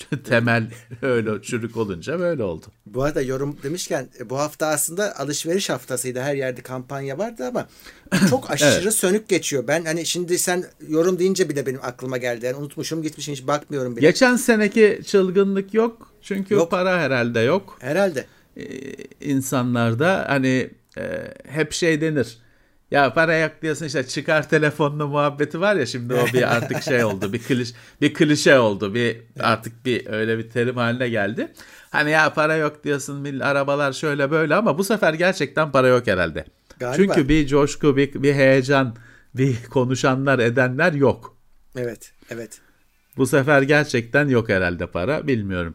Temel öyle çürük olunca böyle oldu. Bu arada yorum demişken e, bu hafta aslında alışveriş haftasıydı. Her yerde kampanya vardı ama çok aşırı sönük geçiyor. Ben hani şimdi sen yorum deyince bile benim aklıma geldi. Yani unutmuşum gitmişim hiç bakmıyorum bile. Geçen seneki çılgınlık yok. Çünkü Yok. para herhalde yok. Herhalde. Ee, insanlarda hani e, hep şey denir. Ya para yok diyorsun işte çıkar telefonunu muhabbeti var ya şimdi o bir artık şey oldu. Bir kliş bir klişe oldu. Bir artık bir öyle bir terim haline geldi. Hani ya para yok diyorsun arabalar şöyle böyle ama bu sefer gerçekten para yok herhalde. Galiba. Çünkü bir coşku, bir, bir heyecan, bir konuşanlar edenler yok. Evet. Evet. Bu sefer gerçekten yok herhalde para. Bilmiyorum.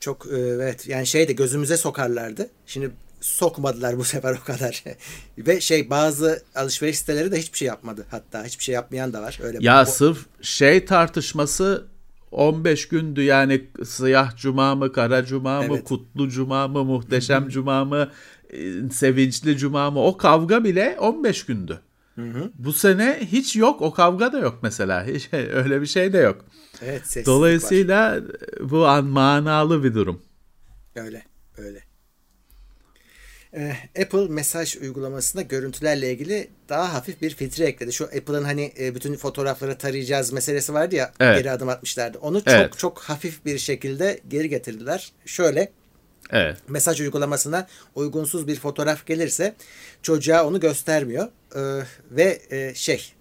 Çok e, evet yani şey de gözümüze sokarlardı. Şimdi sokmadılar bu sefer o kadar. Ve şey bazı alışveriş siteleri de hiçbir şey yapmadı. Hatta hiçbir şey yapmayan da var. Öyle Ya bu- sırf şey tartışması 15 gündü yani siyah cuma mı, kara cuma mı, Evet. kutlu cuma mı, muhteşem cuma mı, e, sevinçli cuma mı o kavga bile 15 gündü. Bu sene hiç yok o kavga da yok mesela hiç öyle bir şey de yok. evet, Dolayısıyla bu an manalı bir durum. var. öyle öyle. Ee, Apple mesaj uygulamasında görüntülerle ilgili daha hafif bir filtre ekledi. Şu Apple'ın hani e, bütün fotoğrafları tarayacağız meselesi vardı ya Evet. geri adım atmışlardı. Onu Evet. çok çok hafif bir şekilde geri getirdiler. Şöyle Evet. mesaj uygulamasına uygunsuz bir fotoğraf gelirse çocuğa onu göstermiyor. Ee, ve e, şey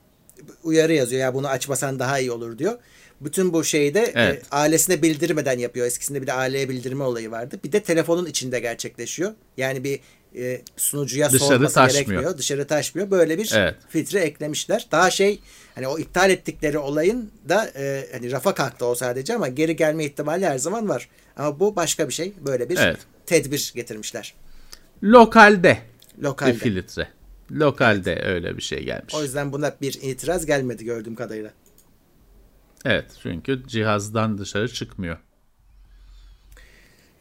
uyarı yazıyor ya bunu açmasan daha iyi olur diyor. Bütün bu şeyi de Evet. e, ailesine bildirmeden yapıyor. Eskisinde bir de aileye bildirme olayı vardı. Bir de telefonun içinde gerçekleşiyor. Yani bir e, sunucuya Dışarı sorması taşmıyor. gerekmiyor. Dışarı taşmıyor. Böyle bir Evet. filtre eklemişler. Daha şey hani o iptal ettikleri olayın da e, hani rafa kalktı o sadece ama geri gelme ihtimali her zaman var. Ama bu başka bir şey. Böyle bir Evet. tedbir getirmişler. Lokalde, Lokalde. bir filtre. Lokalde öyle bir şey gelmiş. O yüzden buna bir itiraz gelmedi gördüğüm kadarıyla. Evet çünkü cihazdan dışarı çıkmıyor.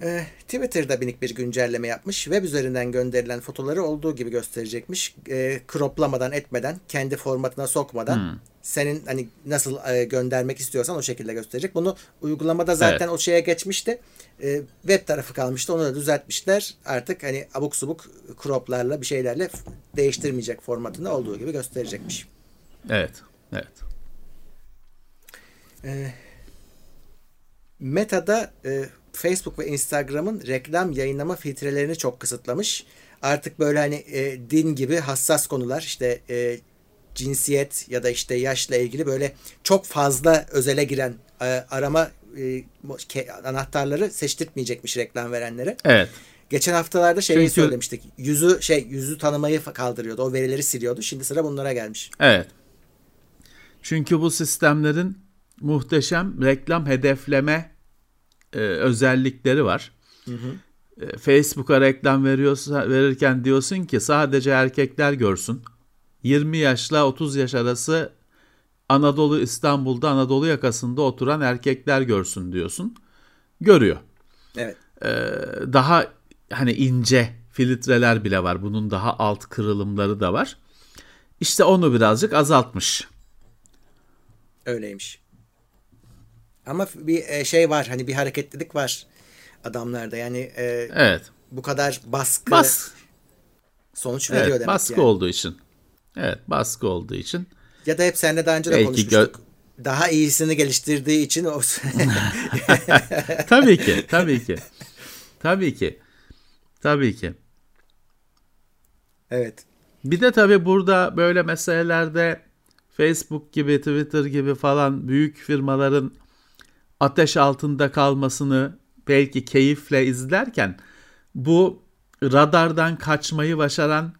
Ee, Twitter'da minik bir güncelleme yapmış. Web üzerinden gönderilen fotoları olduğu gibi gösterecekmiş. Ee, croplamadan etmeden, kendi formatına sokmadan senin hani nasıl e, göndermek istiyorsan o şekilde gösterecek. Bunu uygulamada zaten o şeye geçmişti. Ee, web tarafı kalmıştı. Onu da düzeltmişler. Artık hani abuk subuk croplarla bir şeylerle değiştirmeyecek formatını olduğu gibi gösterecekmiş. Evet. Evet. Meta'da e, Facebook ve Instagram'ın reklam yayınlama filtrelerini çok kısıtlamış. Artık böyle hani e, din gibi hassas konular işte e, cinsiyet ya da işte yaşla ilgili böyle çok fazla özele giren e, arama e, anahtarları seçtirtmeyecekmiş reklam verenlere. Evet. Geçen haftalarda şeyi Çünkü- söylemiştik. Yüzü şey yüzü tanımayı kaldırıyordu. O verileri siliyordu. Şimdi sıra bunlara gelmiş. Evet. Çünkü bu sistemlerin muhteşem reklam hedefleme e, özellikleri var. E, Facebook'a reklam veriyorsa verirken diyorsun ki sadece erkekler görsün. 20 yaşla 30 yaş arası Anadolu İstanbul'da Anadolu yakasında oturan erkekler görsün diyorsun. Görüyor. Evet. Ee, daha hani ince filtreler bile var. Bunun daha alt kırılımları da var. İşte onu birazcık azaltmış. Öyleymiş. Ama bir e, şey var hani bir hareketlilik var adamlarda yani e, Evet. bu kadar baskı Bas, sonuç veriyor evet, demek baskı yani. olduğu için. Evet, baskı olduğu için. Ya da hep seninle daha önce de Belki konuşmuştuk. Daha iyisini geliştirdiği için o Tabii ki, tabii ki. Tabii ki. Tabii ki. evet. Bir de tabii burada böyle meselelerde Facebook gibi, Twitter gibi falan büyük firmaların ateş altında kalmasını belki keyifle izlerken bu radardan kaçmayı başaran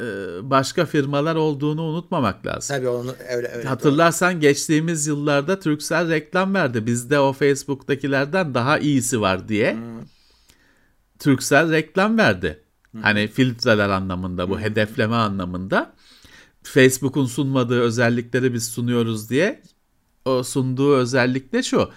e, başka firmalar olduğunu unutmamak lazım. Tabii onu öyle öyle. Hatırlarsan geçtiğimiz yıllarda Turkcell reklam verdi. Bizde o Facebook'takilerden daha iyisi var diye. Turkcell reklam verdi. Hani filtreler anlamında bu hedefleme anlamında. Facebook'un sunmadığı özellikleri biz sunuyoruz diye. O sunduğu özellik de şu.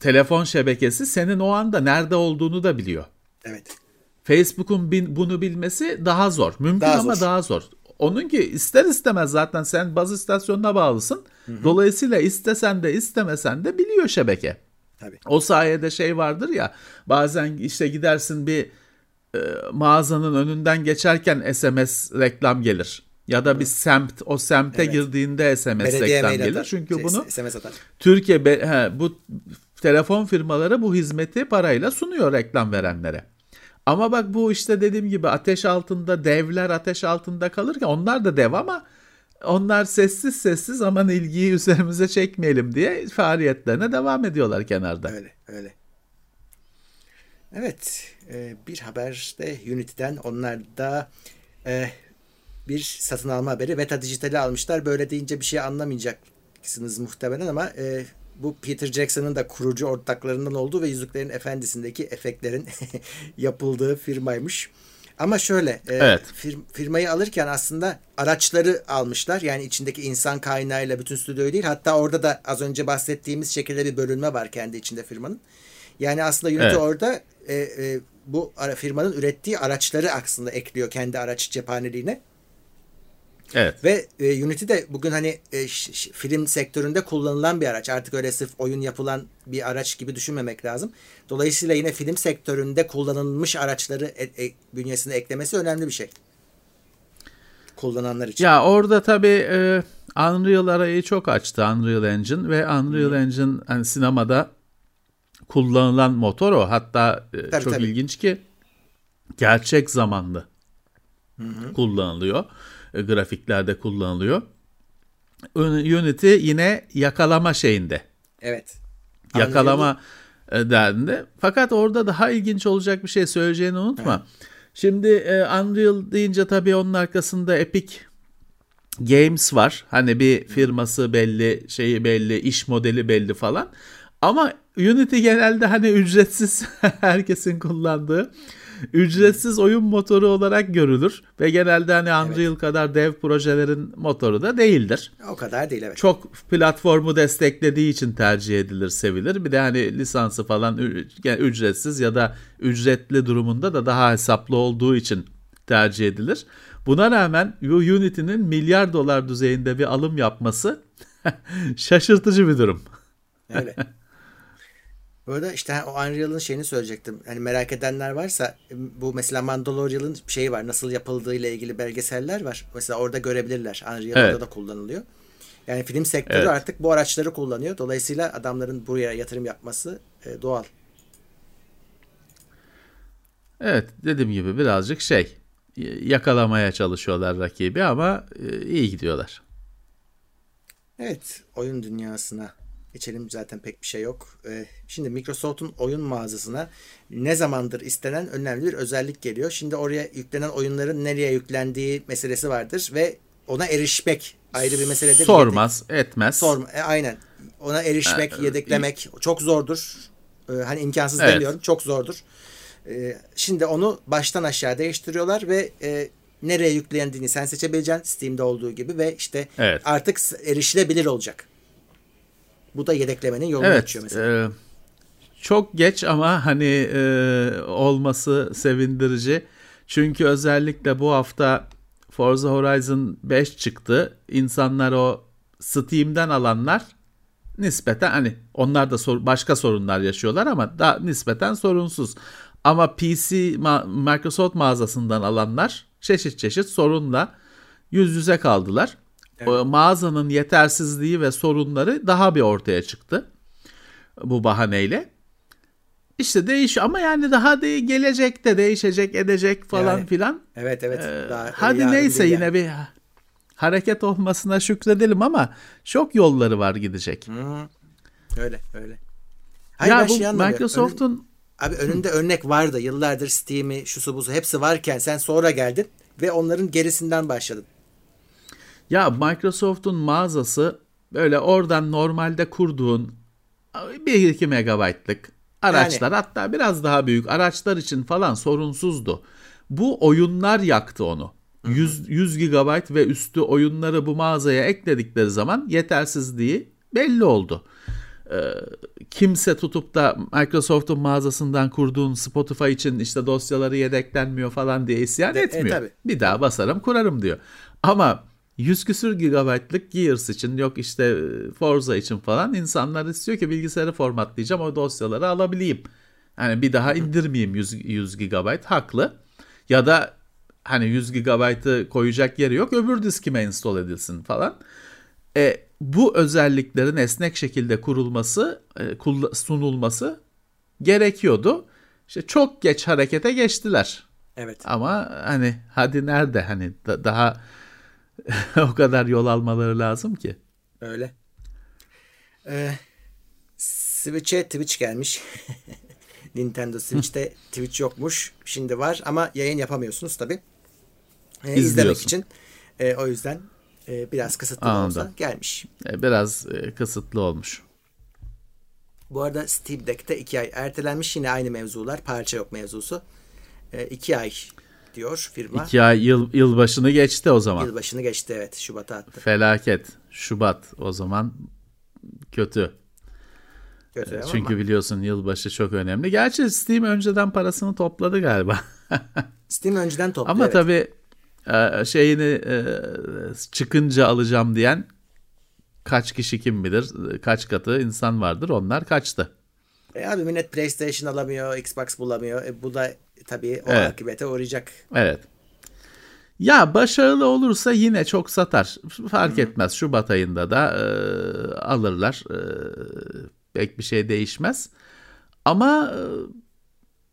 Telefon şebekesi senin o anda nerede olduğunu da biliyor. Evet. Facebook'un bunu bilmesi daha zor. Mümkün Daha ama zor. daha zor. Onunki ister istemez zaten sen baz istasyonuna bağlısın. Dolayısıyla istesen de istemesen de biliyor şebeke. Tabii. O sayede şey vardır ya bazen işte gidersin bir e, mağazanın önünden geçerken SMS reklam gelir. Ya da bir semt o semte Evet. girdiğinde SMS Belediye reklam mail gelir. atar. Çünkü Şey, bunu SMS atar. Türkiye be- he, bu telefon firmaları bu hizmeti parayla sunuyor reklam verenlere. Ama bak bu işte dediğim gibi ateş altında devler ateş altında kalırken onlar da dev ama onlar sessiz sessiz aman ilgiyi üzerimize çekmeyelim diye faaliyetlerine devam ediyorlar kenarda. Öyle öyle. Evet. e, bir haber de Unity'den. Onlar da e, bir satın alma haberi. Veta Dijital'i almışlar. Böyle deyince bir şey anlamayacaksınız muhtemelen ama e, bu Peter Jackson'ın da kurucu ortaklarından olduğu ve Yüzüklerin Efendisi'ndeki efektlerin yapıldığı firmaymış. Ama şöyle e, Evet. fir- firmayı alırken aslında araçları almışlar. Yani içindeki insan kaynağıyla bütün stüdyoyu değil. Hatta orada da az önce bahsettiğimiz şekilde bir bölünme var kendi içinde firmanın. Yani aslında Unity Evet. orada e, e, bu firmanın ürettiği araçları aslında ekliyor kendi araç cephaneliğine. Evet. Ve e, Unity de bugün hani e, ş- ş- film sektöründe kullanılan bir araç. Artık öyle sırf oyun yapılan bir araç gibi düşünmemek lazım. Dolayısıyla yine film sektöründe kullanılmış araçları e, e, bünyesine eklemesi önemli bir şey. Kullananlar için. Ya orada tabii e, Unreal arayı çok açtı Unreal Engine ve Unreal Engine hani sinemada kullanılan motor o. Hatta e, Tabii, çok tabii. ilginç ki gerçek zamanlı kullanılıyor. E, grafiklerde kullanılıyor. Unity yine yakalama şeyinde. Evet. yakalama e, derdinde. Fakat orada daha ilginç olacak bir şey söyleyeceğini unutma. Şimdi e, Unreal deyince tabii onun arkasında Epic Games var. Hani bir firması belli, şeyi belli, iş modeli belli falan. Ama Unity genelde hani ücretsiz herkesin kullandığı ücretsiz oyun motoru olarak görülür ve genelde hani Unreal kadar dev projelerin motoru da değildir O kadar değil evet. çok platformu desteklediği için tercih edilir, sevilir. Bir de hani lisansı falan ücretsiz ya da ücretli durumunda da daha hesaplı olduğu için tercih edilir. Buna rağmen Unity'nin milyar dolar düzeyinde bir alım yapması şaşırtıcı bir durum. Öyle. Bu arada işte o Unreal'ın şeyini söyleyecektim. Hani merak edenler varsa bu mesela Mandalorian'ın şeyi var. Nasıl yapıldığı ile ilgili belgeseller var. Mesela orada görebilirler. Unreal'da Evet. da kullanılıyor. Yani film sektörü Evet. artık bu araçları kullanıyor. Dolayısıyla adamların buraya yatırım yapması e, doğal. Evet dediğim gibi birazcık şey yakalamaya çalışıyorlar rakibi ama e, iyi gidiyorlar. Evet, oyun dünyasına geçelim zaten pek bir şey yok. Ee, şimdi Microsoft'un oyun mağazasına ne zamandır istenen önemli bir özellik geliyor. Şimdi oraya yüklenen oyunların nereye yüklendiği meselesi vardır ve ona erişmek ayrı bir meseledir. Sormaz, etmez. Sorma, e, aynen. Ona erişmek, Ee, yedeklemek çok zordur. Ee, hani imkansız Evet. demiyorum, çok zordur. Ee, şimdi onu baştan aşağı değiştiriyorlar ve e, nereye yüklendiğini sen seçebileceksin Steam'de olduğu gibi ve işte Evet. artık erişilebilir olacak. Bu da yedeklemenin yolunu Evet. açıyor mesela. e, çok geç ama hani e, olması sevindirici. Çünkü özellikle bu hafta Forza Horizon 5 çıktı. İnsanlar o Steam'den alanlar nispeten hani onlar da sor- başka sorunlar yaşıyorlar ama da nispeten sorunsuz. Ama PC ma- Microsoft mağazasından alanlar çeşit çeşit sorunla yüz yüze kaldılar. O mağazanın yetersizliği ve sorunları daha bir ortaya çıktı bu bahaneyle. İşte değiş ama yani daha de gelecekte değişecek edecek falan Yani, filan. Evet evet. Ee, Daha hadi neyse yine yani. bir hareket olmasına şükredelim ama çok yolları var gidecek. Hı, öyle öyle. Hayır, ya bu anlamıyorum. Microsoft'un abi önünde örnek vardı. Yıllardır Steam'i, şusu busu hepsi varken sen sonra geldin ve onların gerisinden başladın. Ya Microsoft'un mağazası böyle oradan normalde kurduğun 1-2 megabaytlık araçlar hatta biraz daha büyük araçlar için falan sorunsuzdu. Bu oyunlar yaktı onu. 100, 100 GB ve üstü oyunları bu mağazaya ekledikleri zaman yetersizliği belli oldu. Ee, kimse tutup da Microsoft'un mağazasından kurduğun Spotify için işte dosyaları yedeklenmiyor falan diye isyan E, etmiyor. tabii. Bir daha basarım kurarım diyor. Ama 100 küsür gigabaytlık Gears için yok işte e, Forza için falan insanlar istiyor ki bilgisayarı formatlayacağım o dosyaları alabileyim. Hani bir daha indirmeyeyim 100, 100 gigabayt haklı. Ya da hani 100 gigabaytı koyacak yeri yok öbür diskime install edilsin falan. E, bu özelliklerin esnek şekilde kurulması, e, sunulması gerekiyordu. İşte çok geç harekete geçtiler. Evet. Ama hani hadi nerede hani da- daha o kadar yol almaları lazım ki. Öyle. Ee, Switch'e Twitch gelmiş. Nintendo Switch'te Twitch yokmuş. Şimdi var ama yayın yapamıyorsunuz tabi. Ee, izlemek için. Ee, o yüzden e, biraz kısıtlı da olsa Anladım. gelmiş. E, Biraz e, kısıtlı olmuş. Bu arada Steam Deck'te iki ay ertelenmiş. Yine aynı mevzular. Parça yok mevzusu. Ee, iki ay diyor firma. İki ay yıl, yılbaşını geçti o zaman. Yılbaşını geçti evet. Şubat'a attı. Felaket. Şubat o zaman kötü. Kötü ama Çünkü biliyorsun yılbaşı çok önemli. Gerçi Steam önceden parasını topladı galiba. Steam önceden topladı. Ama evet. tabii e, şeyini e, çıkınca alacağım diyen kaç kişi kim bilir kaç katı insan vardır onlar kaçtı. E abi millet PlayStation alamıyor, Xbox bulamıyor. E bu da tabii o Evet. akibete uğrayacak. Evet. Ya başarılı olursa yine çok satar. Fark etmez. Şubat ayında da e, alırlar. E, pek bir şey değişmez. Ama e,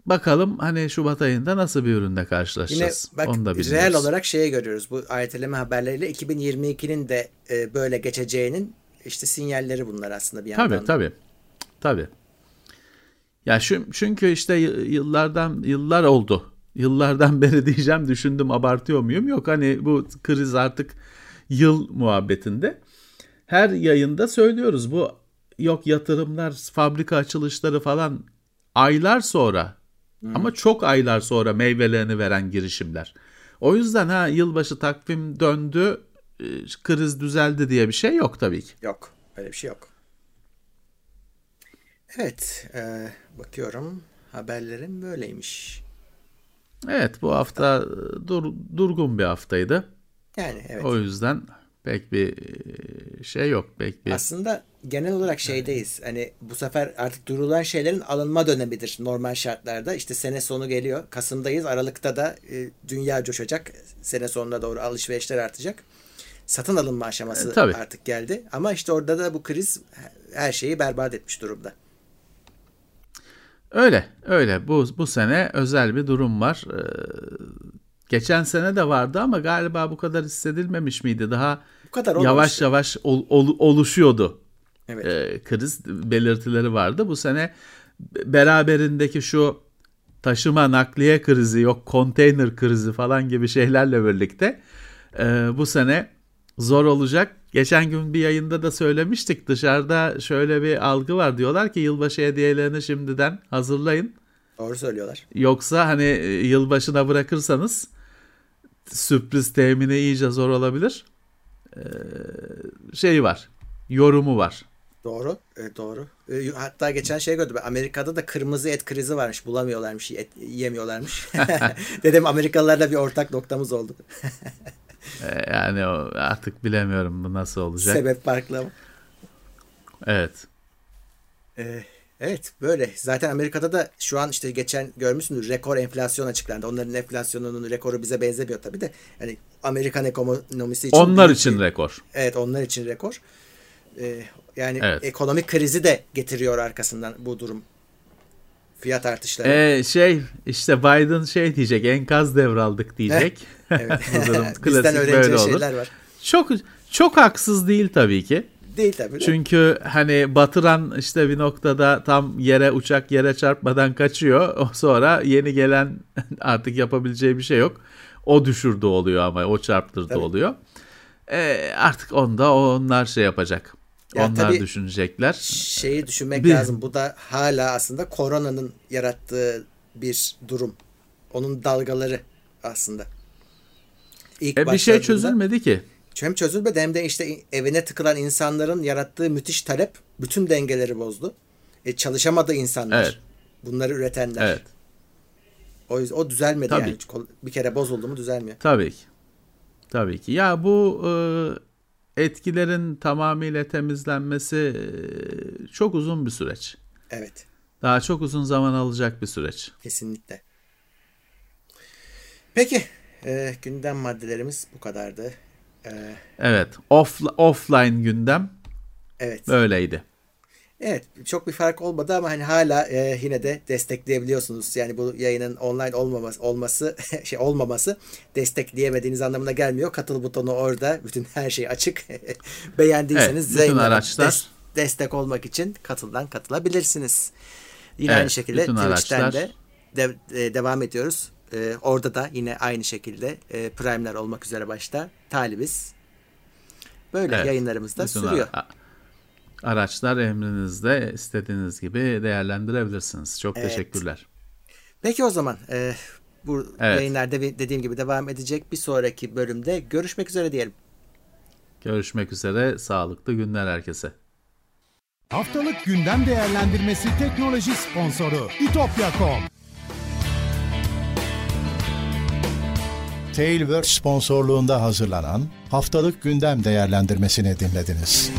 bakalım hani Şubat ayında nasıl bir ürünle Yine karşılaşacağız. bak Onu da bilmiyoruz. reel olarak şeye görüyoruz. Bu erteleme haberleriyle 2022'nin de e, böyle geçeceğinin işte sinyalleri bunlar aslında bir yandan. Tabii tabii. Tabii. Ya şu, çünkü işte yıllardan yıllar oldu. Yıllardan beri diyeceğim düşündüm abartıyor muyum? Yok hani bu kriz artık yıl muhabbetinde. Her yayında söylüyoruz bu yok yatırımlar, fabrika açılışları falan aylar sonra ama çok aylar sonra meyvelerini veren girişimler. O yüzden ha yılbaşı takvim döndü, e, kriz düzeldi diye bir şey yok tabii ki. Yok. Öyle bir şey yok. Evet. e, bakıyorum. Haberlerim böyleymiş. Evet bu hafta e, dur, durgun bir haftaydı. Yani evet. O yüzden pek bir e, şey yok. Pek bir Aslında genel olarak şeydeyiz. Hani bu sefer artık durulan şeylerin alınma dönemidir normal şartlarda. İşte sene sonu geliyor. Kasım'dayız. Aralık'ta da e, dünya coşacak. Sene sonuna doğru alışverişler artacak. Satın alınma aşaması E, tabii. artık geldi. Ama işte orada da bu kriz her şeyi berbat etmiş durumda. Öyle öyle. Bu bu sene özel bir durum var. Ee, geçen sene de vardı ama galiba bu kadar hissedilmemiş miydi? Daha Bu kadar yavaş olmamıştı. yavaş ol- ol- oluşuyordu. Evet. e, kriz belirtileri vardı. Bu sene beraberindeki şu taşıma nakliye krizi yok konteyner krizi falan gibi şeylerle birlikte e, bu sene zor olacak. Geçen gün bir yayında da söylemiştik dışarıda şöyle bir algı var diyorlar ki yılbaşı hediyelerini şimdiden hazırlayın. Doğru söylüyorlar. Yoksa hani e, yılbaşına bırakırsanız sürpriz temini iyice zor olabilir. Ee, şey var yorumu var. Doğru. e, doğru. E, hatta geçen şey gördüm. Amerika'da da kırmızı et krizi varmış. Bulamıyorlarmış. Et yiyemiyorlarmış. Dedim Amerikalılarla bir ortak noktamız oldu. Ee, Yani artık bilemiyorum bu nasıl olacak. Sebep farklı ama. Evet. Ee, evet böyle. Zaten Amerika'da da şu an işte geçen görmüşsündür rekor enflasyon açıklandı. Onların enflasyonunun rekoru bize benzemiyor tabii de. Hani Amerikan ekonomisi için Onlar için bir- rekor. Evet onlar için rekor. Ee, yani Evet. ekonomik krizi de getiriyor arkasından bu durum. Fiyat artışları. Ee, şey işte Biden şey diyecek enkaz devraldık diyecek. Evet. Bizden klasik öğreneceği şeyler var. Çok çok haksız değil tabii ki. Değil tabii. Çünkü hani batıran işte bir noktada tam yere uçak yere çarpmadan kaçıyor. O sonra yeni gelen artık yapabileceği bir şey yok. O düşürdü oluyor ama o çarptırdı Tabii. oluyor. Ee, artık onda onlar şey yapacak. Ya onlar düşünecekler. şeyi düşünmek Bir- lazım. Bu da hala aslında koronanın yarattığı bir durum. Onun dalgaları aslında. İlk E, bir şey çözülmedi ki. Hem çözülmedi hem de işte evine tıkılan insanların yarattığı müthiş talep bütün dengeleri bozdu. E, çalışamadı insanlar. Evet. Bunları üretenler. Evet. O yüzden o düzelmedi Tabii. yani. Bir kere bozuldu mu düzelmiyor. Tabii ki. Tabii ki. Ya bu e, etkilerin tamamıyla temizlenmesi e, çok uzun bir süreç. Evet. Daha çok uzun zaman alacak bir süreç. Kesinlikle. Peki. e, gündem maddelerimiz bu kadardı. E, Evet. Off, offline gündem evet. böyleydi. Evet çok bir fark olmadı ama hani hala e, yine de destekleyebiliyorsunuz. Yani bu yayının online olmaması olması şey olmaması destekleyemediğiniz anlamına gelmiyor. Katıl butonu orada. Bütün her şey açık. Beğendiyseniz Evet, bütün araçlar- des- destek olmak için katıldan katılabilirsiniz. Yine Evet, aynı şekilde Twitch'ten araçlar- de de- e, devam ediyoruz. E, orada da yine aynı şekilde e, Prime'ler olmak üzere başta talibiz. Böyle Evet, yayınlarımız da sürüyor. ara- araçlar emrinizde istediğiniz gibi değerlendirebilirsiniz. Çok Evet. teşekkürler. Peki o zaman e, bu Evet. yayınlarda dediğim gibi devam edecek. Bir sonraki bölümde görüşmek üzere diyelim. Görüşmek üzere. Sağlıklı günler herkese. Haftalık gündem değerlendirmesi teknoloji sponsoru itopya.com Tailwords sponsorluğunda hazırlanan haftalık gündem değerlendirmesini dinlediniz.